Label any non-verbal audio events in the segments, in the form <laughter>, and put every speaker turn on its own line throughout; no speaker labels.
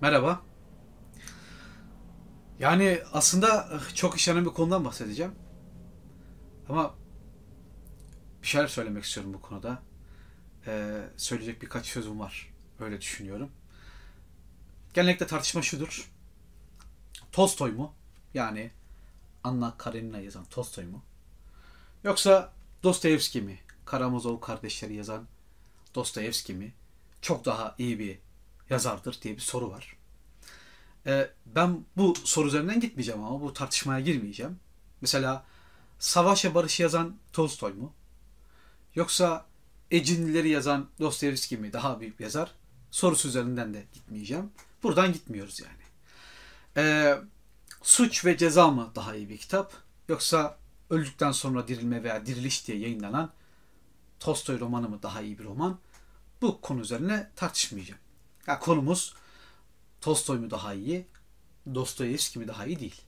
Merhaba. Yani aslında çok işlenen bir konudan bahsedeceğim. Ama bir şeyler söylemek istiyorum bu konuda. Ee, söyleyecek birkaç sözüm var. Öyle düşünüyorum. Genellikle tartışma şudur. Tolstoy mu? Yani Anna Karenina yazan Tolstoy mu? Yoksa Dostoyevski mi? Karamazov kardeşleri yazan Dostoyevski mi? Çok daha iyi bir yazardır diye bir soru var. Ee, ben bu soru üzerinden gitmeyeceğim ama bu tartışmaya girmeyeceğim. Mesela Savaş ve Barış yazan Tolstoy mu? Yoksa Ecinlileri yazan Dostoyevski mi daha büyük yazar? Sorusu üzerinden de gitmeyeceğim. Buradan gitmiyoruz yani. Ee, Suç ve Ceza mı daha iyi bir kitap? Yoksa Öldükten Sonra Dirilme veya Diriliş diye yayınlanan Tolstoy romanı mı daha iyi bir roman? Bu konu üzerine tartışmayacağım. Ya konumuz Tolstoy mu daha iyi, Dostoyevski mi daha iyi değil.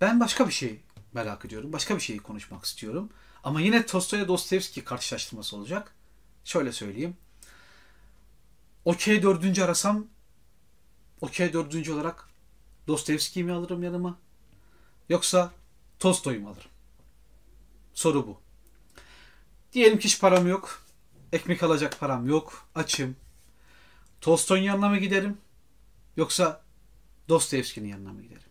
Ben başka bir şey merak ediyorum. Başka bir şeyi konuşmak istiyorum. Ama yine Tolstoy ile Dostoyevski karşılaştırması olacak. Şöyle söyleyeyim. Okey dördüncü arasam okey dördüncü olarak Dostoyevski'yi mi alırım yanıma? Yoksa Tolstoy'u mu alırım? Soru bu. Diyelim ki hiç param yok. Ekmek alacak param yok. Açım. Tolstoy'un yanına mı giderim? Yoksa Dostoyevski'nin yanına mı giderim?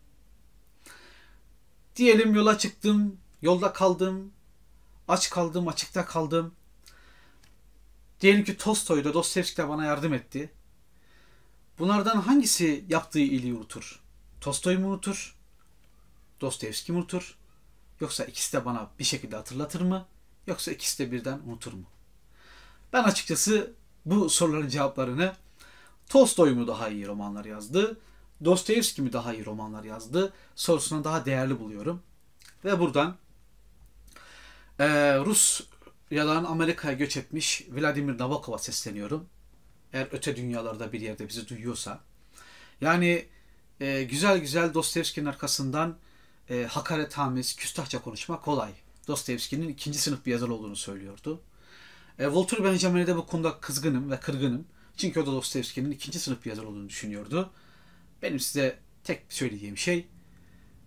Diyelim yola çıktım, yolda kaldım, aç kaldım, açıkta kaldım. Diyelim ki Tolstoy da Dostoyevski de bana yardım etti. Bunlardan hangisi yaptığı iyiliği unutur? Tolstoy mu unutur? Dostoyevski mi unutur? Yoksa ikisi de bana bir şekilde hatırlatır mı? Yoksa ikisi de birden unutur mu? Ben açıkçası bu soruların cevaplarını Tolstoy mu daha iyi romanlar yazdı, Dostoyevski mi daha iyi romanlar yazdı sorusuna daha değerli buluyorum. Ve buradan e, Rus yalan Amerika'ya göç etmiş Vladimir Nabokov'a sesleniyorum. Eğer öte dünyalarda bir yerde bizi duyuyorsa. Yani e, güzel güzel Dostoyevski'nin arkasından e, hakaretamiz, küstahça konuşmak kolay. Dostoyevski'nin ikinci sınıf bir yazar olduğunu söylüyordu. E, Walter Benjamin'e de bu konuda kızgınım ve kırgınım. Çünkü o da Dostoyevski'nin ikinci sınıf bir yazar olduğunu düşünüyordu. Benim size tek söyleyeceğim şey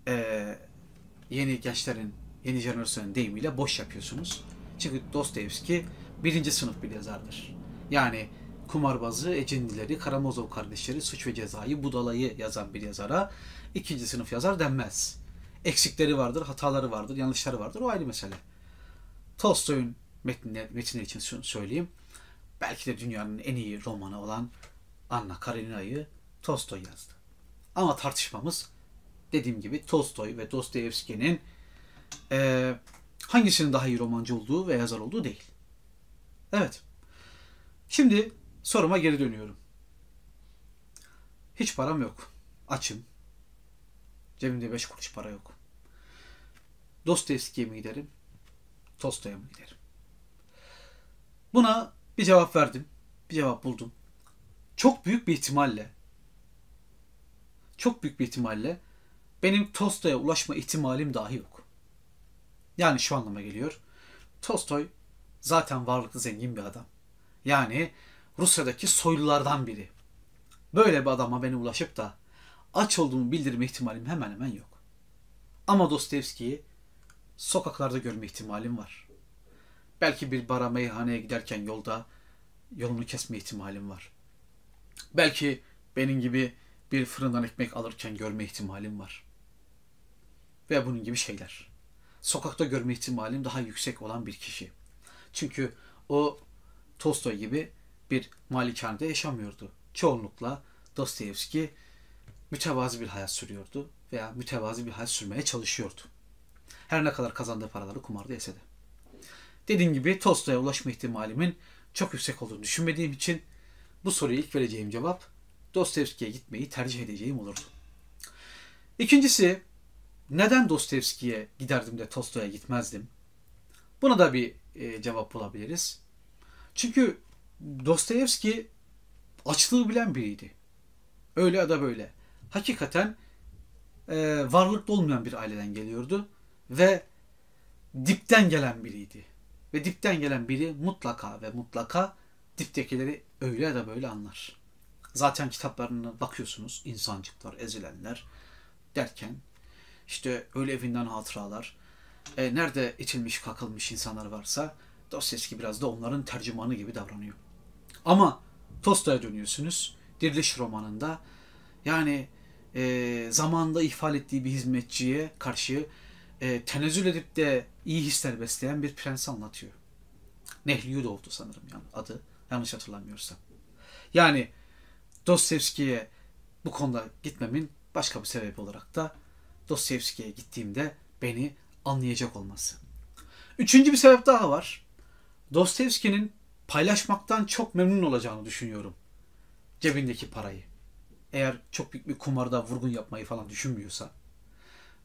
e, yeni gençlerin, yeni jenerasyonun deyimiyle boş yapıyorsunuz. Çünkü Dostoyevski birinci sınıf bir yazardır. Yani Kumarbazı, Ecendileri, Karamazov kardeşleri, Suç ve Cezayı, Budalayı yazan bir yazara ikinci sınıf yazar denmez. Eksikleri vardır, hataları vardır, yanlışları vardır. O ayrı mesele. Tolstoy'un metinleri, metinleri için söyleyeyim. Belki de dünyanın en iyi romanı olan Anna Karenina'yı Tolstoy yazdı. Ama tartışmamız dediğim gibi Tolstoy ve Dostoyevski'nin e, hangisinin daha iyi romancı olduğu ve yazar olduğu değil. Evet. Şimdi soruma geri dönüyorum. Hiç param yok. Açım. Cebimde beş kuruş para yok. Dostoyevski'ye mi giderim? Tolstoy'a mı giderim? Buna bir cevap verdim. Bir cevap buldum. Çok büyük bir ihtimalle çok büyük bir ihtimalle benim Tolstoy'a ulaşma ihtimalim dahi yok. Yani şu anlama geliyor. Tolstoy zaten varlıklı zengin bir adam. Yani Rusya'daki soylulardan biri. Böyle bir adama beni ulaşıp da aç olduğumu bildirme ihtimalim hemen hemen yok. Ama Dostoyevski'yi sokaklarda görme ihtimalim var. Belki bir bara meyhaneye giderken yolda yolunu kesme ihtimalim var. Belki benim gibi bir fırından ekmek alırken görme ihtimalim var. Ve bunun gibi şeyler. Sokakta görme ihtimalim daha yüksek olan bir kişi. Çünkü o Tolstoy gibi bir malikanede yaşamıyordu. Çoğunlukla Dostoyevski mütevazi bir hayat sürüyordu veya mütevazi bir hayat sürmeye çalışıyordu. Her ne kadar kazandığı paraları kumarda yese de. Dediğim gibi Tolstoy'a ulaşma ihtimalimin çok yüksek olduğunu düşünmediğim için bu soruya ilk vereceğim cevap Dostoyevski'ye gitmeyi tercih edeceğim olurdu. İkincisi, neden Dostoyevski'ye giderdim de Tolstoy'a gitmezdim? Buna da bir e, cevap bulabiliriz. Çünkü Dostoyevski açlığı bilen biriydi. Öyle ya da böyle. Hakikaten e, varlıklı olmayan bir aileden geliyordu ve dipten gelen biriydi. Ve dipten gelen biri mutlaka ve mutlaka diptekileri öyle ya da böyle anlar. Zaten kitaplarına bakıyorsunuz. insancıklar, ezilenler derken işte öyle evinden hatıralar. E, nerede itilmiş, kakılmış insanlar varsa Dostoyevski biraz da onların tercümanı gibi davranıyor. Ama Tolstoy'a dönüyorsunuz. Diriliş romanında yani e, zamanında ihfal ettiği bir hizmetçiye karşı e, tenezzül edip de iyi hisler besleyen bir prens anlatıyor. Nehliyu oldu sanırım yani adı. Yanlış hatırlamıyorsam. Yani Dostoyevski'ye bu konuda gitmemin başka bir sebebi olarak da Dostoyevski'ye gittiğimde beni anlayacak olması. Üçüncü bir sebep daha var. Dostoyevski'nin paylaşmaktan çok memnun olacağını düşünüyorum. Cebindeki parayı. Eğer çok büyük bir kumarda vurgun yapmayı falan düşünmüyorsa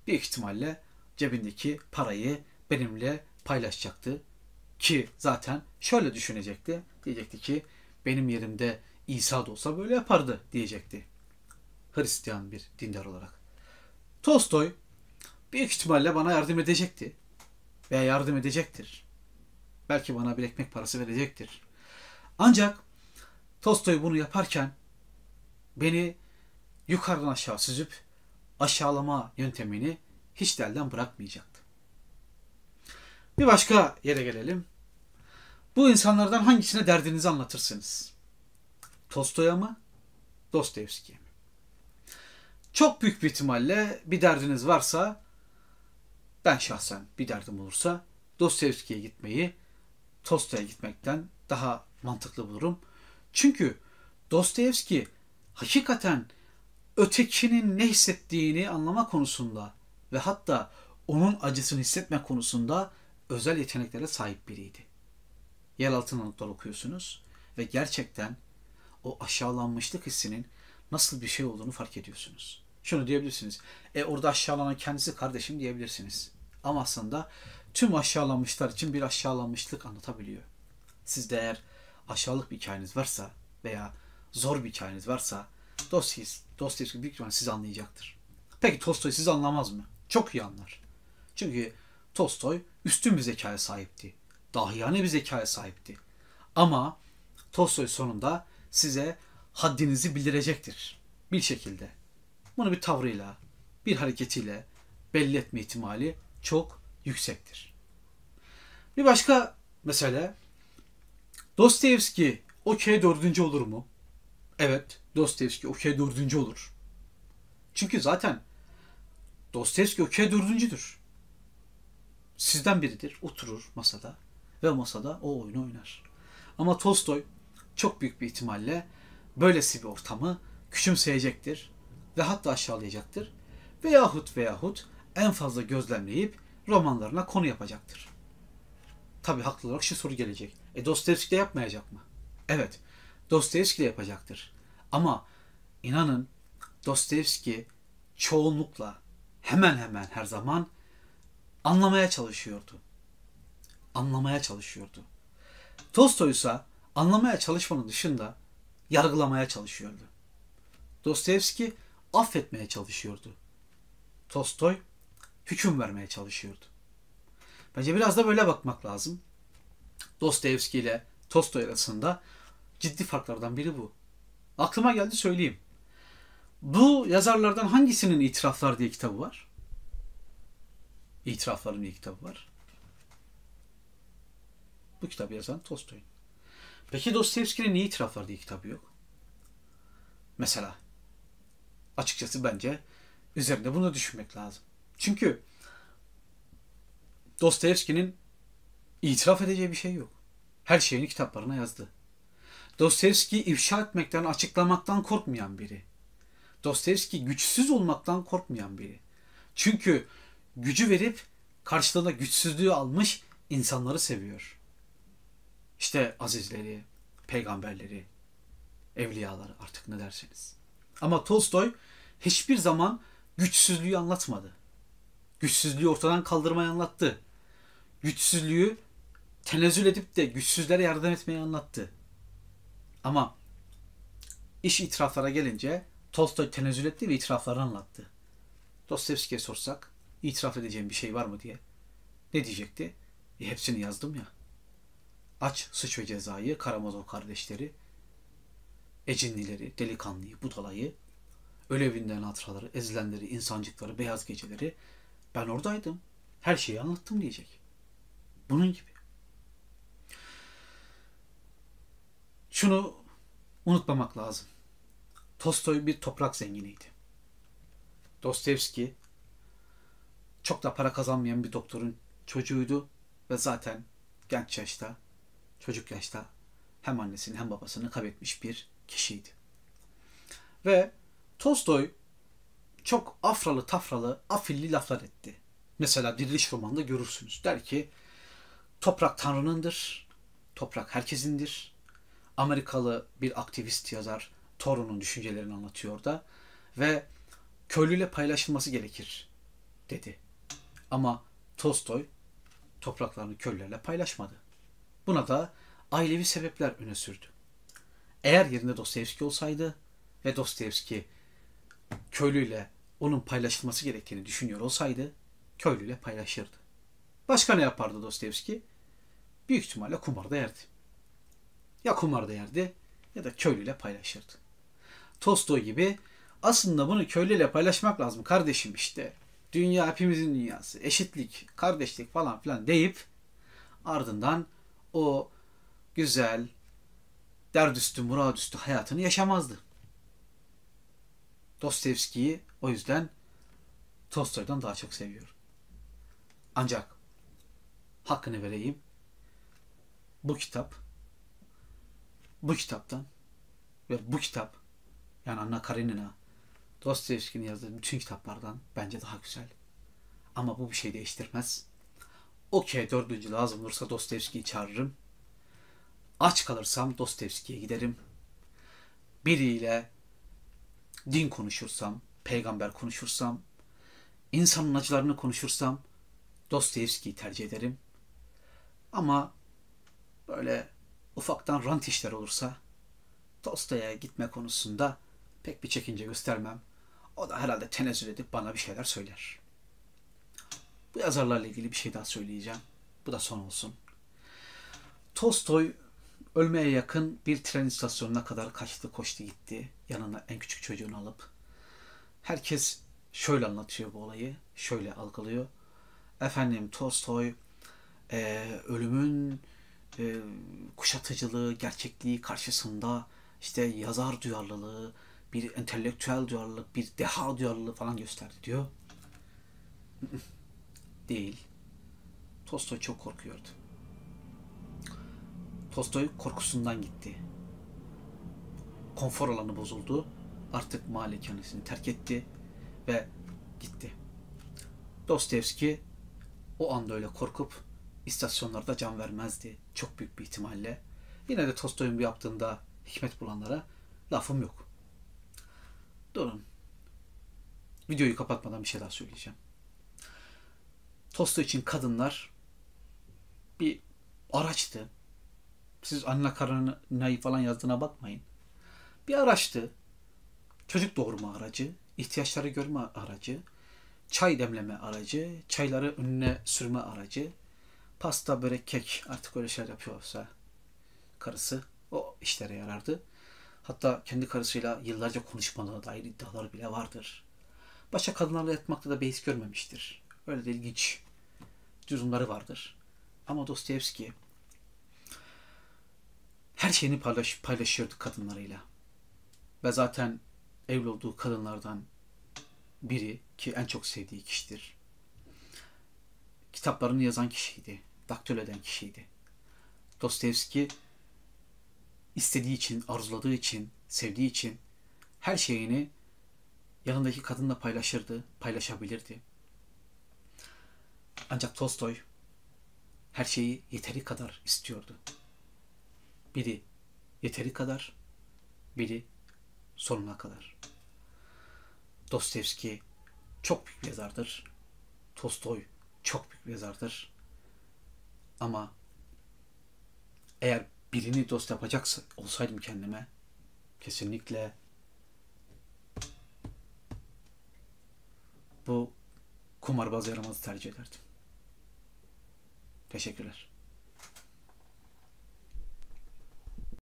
büyük ihtimalle cebindeki parayı benimle paylaşacaktı. Ki zaten şöyle düşünecekti. Diyecekti ki benim yerimde İsa da olsa böyle yapardı diyecekti. Hristiyan bir dindar olarak. Tolstoy büyük ihtimalle bana yardım edecekti. Veya yardım edecektir. Belki bana bir ekmek parası verecektir. Ancak Tolstoy bunu yaparken beni yukarıdan aşağı süzüp aşağılama yöntemini hiç elden bırakmayacaktı. Bir başka yere gelelim. Bu insanlardan hangisine derdinizi anlatırsınız? Tolstoy'a mı? Dostoyevski'ye mi? Çok büyük bir ihtimalle bir derdiniz varsa ben şahsen bir derdim olursa Dostoyevski'ye gitmeyi Tolstoy'a gitmekten daha mantıklı bulurum. Çünkü Dostoyevski hakikaten ötekinin ne hissettiğini anlama konusunda ve hatta onun acısını hissetme konusunda özel yeteneklere sahip biriydi. Yer altı notlar okuyorsunuz ve gerçekten o aşağılanmışlık hissinin nasıl bir şey olduğunu fark ediyorsunuz. Şunu diyebilirsiniz. E orada aşağılanan kendisi kardeşim diyebilirsiniz. Ama aslında tüm aşağılanmışlar için bir aşağılanmışlık anlatabiliyor. Sizde eğer aşağılık bir hikayeniz varsa veya zor bir hikayeniz varsa Dostoyevski büyük ihtimalle sizi anlayacaktır. Peki Tolstoy sizi anlamaz mı? Çok iyi anlar. Çünkü Tolstoy üstün bir zekaya sahipti. Dahiyane bir zekaya sahipti. Ama Tolstoy sonunda size haddinizi bildirecektir. Bir şekilde. Bunu bir tavrıyla, bir hareketiyle belli etme ihtimali çok yüksektir. Bir başka mesele Dostoyevski okey dördüncü olur mu? Evet, Dostoyevski okey dördüncü olur. Çünkü zaten Dostoyevski okey dördüncüdür. Sizden biridir, oturur masada ve masada o oyunu oynar. Ama Tolstoy çok büyük bir ihtimalle böylesi bir ortamı küçümseyecektir ve hatta aşağılayacaktır. Veyahut veyahut en fazla gözlemleyip romanlarına konu yapacaktır. Tabi haklı olarak şu soru gelecek. E Dostoyevski de yapmayacak mı? Evet, Dostoyevski de yapacaktır. Ama inanın Dostoyevski çoğunlukla hemen hemen her zaman anlamaya çalışıyordu. Anlamaya çalışıyordu. Tolstoy ise anlamaya çalışmanın dışında yargılamaya çalışıyordu. Dostoyevski affetmeye çalışıyordu. Tolstoy hüküm vermeye çalışıyordu. Bence biraz da böyle bakmak lazım. Dostoyevski ile Tolstoy arasında ciddi farklardan biri bu. Aklıma geldi söyleyeyim. Bu yazarlardan hangisinin İtiraflar diye kitabı var? İtirafların diye kitabı var. Bu kitabı yazan Tolstoy'un. Peki Dostoyevski'nin niye İtiraflar diye kitabı yok? Mesela açıkçası bence üzerinde bunu düşünmek lazım. Çünkü Dostoyevski'nin itiraf edeceği bir şey yok. Her şeyini kitaplarına yazdı. Dostoyevski ifşa etmekten, açıklamaktan korkmayan biri. Dostoyevski güçsüz olmaktan korkmayan biri. Çünkü gücü verip karşılığında güçsüzlüğü almış insanları seviyor. İşte azizleri, peygamberleri, evliyaları artık ne derseniz. Ama Tolstoy hiçbir zaman güçsüzlüğü anlatmadı. Güçsüzlüğü ortadan kaldırmayı anlattı. Güçsüzlüğü tenezzül edip de güçsüzlere yardım etmeyi anlattı. Ama iş itiraflara gelince Tolstoy tenezzül etti ve itirafları anlattı. Dostoyevski'ye sorsak itiraf edeceğim bir şey var mı diye. Ne diyecekti? E, hepsini yazdım ya. Aç Suç ve Cezayı, Karamazov kardeşleri, ecinlileri, delikanlıyı, budalayı, ölevinden hatıraları, ezilenleri, insancıkları, beyaz geceleri ben oradaydım. Her şeyi anlattım diyecek. Bunun gibi. Şunu unutmamak lazım. Tolstoy bir toprak zenginiydi. Dostoyevski çok da para kazanmayan bir doktorun çocuğuydu ve zaten genç yaşta, çocuk yaşta hem annesini hem babasını kaybetmiş bir kişiydi. Ve Tolstoy çok afralı tafralı, afilli laflar etti. Mesela Diriliş romanında görürsünüz. Der ki, toprak tanrınındır, toprak herkesindir. Amerikalı bir aktivist yazar Thoreau'nun düşüncelerini anlatıyor da ve köylüyle paylaşılması gerekir dedi. Ama Tolstoy topraklarını köylülerle paylaşmadı. Buna da ailevi sebepler öne sürdü. Eğer yerinde Dostoyevski olsaydı ve Dostoyevski köylüyle onun paylaşılması gerektiğini düşünüyor olsaydı köylüyle paylaşırdı. Başka ne yapardı Dostoyevski? Büyük ihtimalle kumarda yerdi. Ya kumarda yerdi ya da köylüyle paylaşırdı. Tolstoy gibi aslında bunu köylüyle paylaşmak lazım kardeşim işte. Dünya hepimizin dünyası, eşitlik, kardeşlik falan filan deyip ardından o güzel, derdüstü, muradüstü hayatını yaşamazdı. Dostoyevski'yi o yüzden Tolstoy'dan daha çok seviyorum. Ancak hakkını vereyim. Bu kitap bu kitaptan ve bu kitap yani Anna Karenina Dostoyevski'nin yazdığı bütün kitaplardan bence daha güzel. Ama bu bir şey değiştirmez. Okey dördüncü lazım olursa Dostoyevski'yi çağırırım. Aç kalırsam Dostoyevski'ye giderim. Biriyle din konuşursam, peygamber konuşursam, insanın acılarını konuşursam Dostoyevski'yi tercih ederim. Ama böyle ufaktan rant işler olursa Tolstoy'a gitme konusunda pek bir çekince göstermem. O da herhalde tenezzül edip bana bir şeyler söyler. Bu yazarlarla ilgili bir şey daha söyleyeceğim. Bu da son olsun. Tolstoy ölmeye yakın bir tren istasyonuna kadar kaçtı, koştu gitti. Yanına en küçük çocuğunu alıp. Herkes şöyle anlatıyor bu olayı, şöyle algılıyor. Efendim Tolstoy e, ölümün e, kuşatıcılığı, gerçekliği karşısında işte yazar duyarlılığı, bir entelektüel duyarlılık, bir deha duyarlılığı falan gösterdi diyor. <laughs> Değil. Tolstoy çok korkuyordu. Tolstoy korkusundan gitti. Konfor alanı bozuldu. Artık malikanesini terk etti ve gitti. Dostoyevski o anda öyle korkup istasyonlarda can vermezdi. Çok büyük bir ihtimalle. Yine de Tolstoy'un bu yaptığında hikmet bulanlara lafım yok. Durun. Videoyu kapatmadan bir şey daha söyleyeceğim. Tolstoy için kadınlar bir araçtı. Siz Anna Karenina'yı falan yazdığına bakmayın. Bir araçtı. Çocuk doğurma aracı, ihtiyaçları görme aracı, çay demleme aracı, çayları önüne sürme aracı, pasta, börek, kek artık öyle şeyler yapıyorsa karısı o işlere yarardı. Hatta kendi karısıyla yıllarca konuşmadığına dair iddialar bile vardır. Başka kadınlarla yatmakta da beis görmemiştir. Öyle de ilginç durumları vardır. Ama Dostoyevski her şeyini paylaş, paylaşıyordu kadınlarıyla. Ve zaten evli olduğu kadınlardan biri ki en çok sevdiği kişidir. Kitaplarını yazan kişiydi. Daktilo eden kişiydi. Dostoyevski istediği için, arzuladığı için, sevdiği için her şeyini yanındaki kadınla paylaşırdı, paylaşabilirdi. Ancak Tolstoy her şeyi yeteri kadar istiyordu. Biri yeteri kadar, biri sonuna kadar. Dostoyevski çok büyük bir yazardır. Tolstoy çok büyük bir yazardır. Ama eğer birini dost yapacaksa olsaydım kendime kesinlikle bu kumarbaz yaramazı tercih ederdim. Teşekkürler.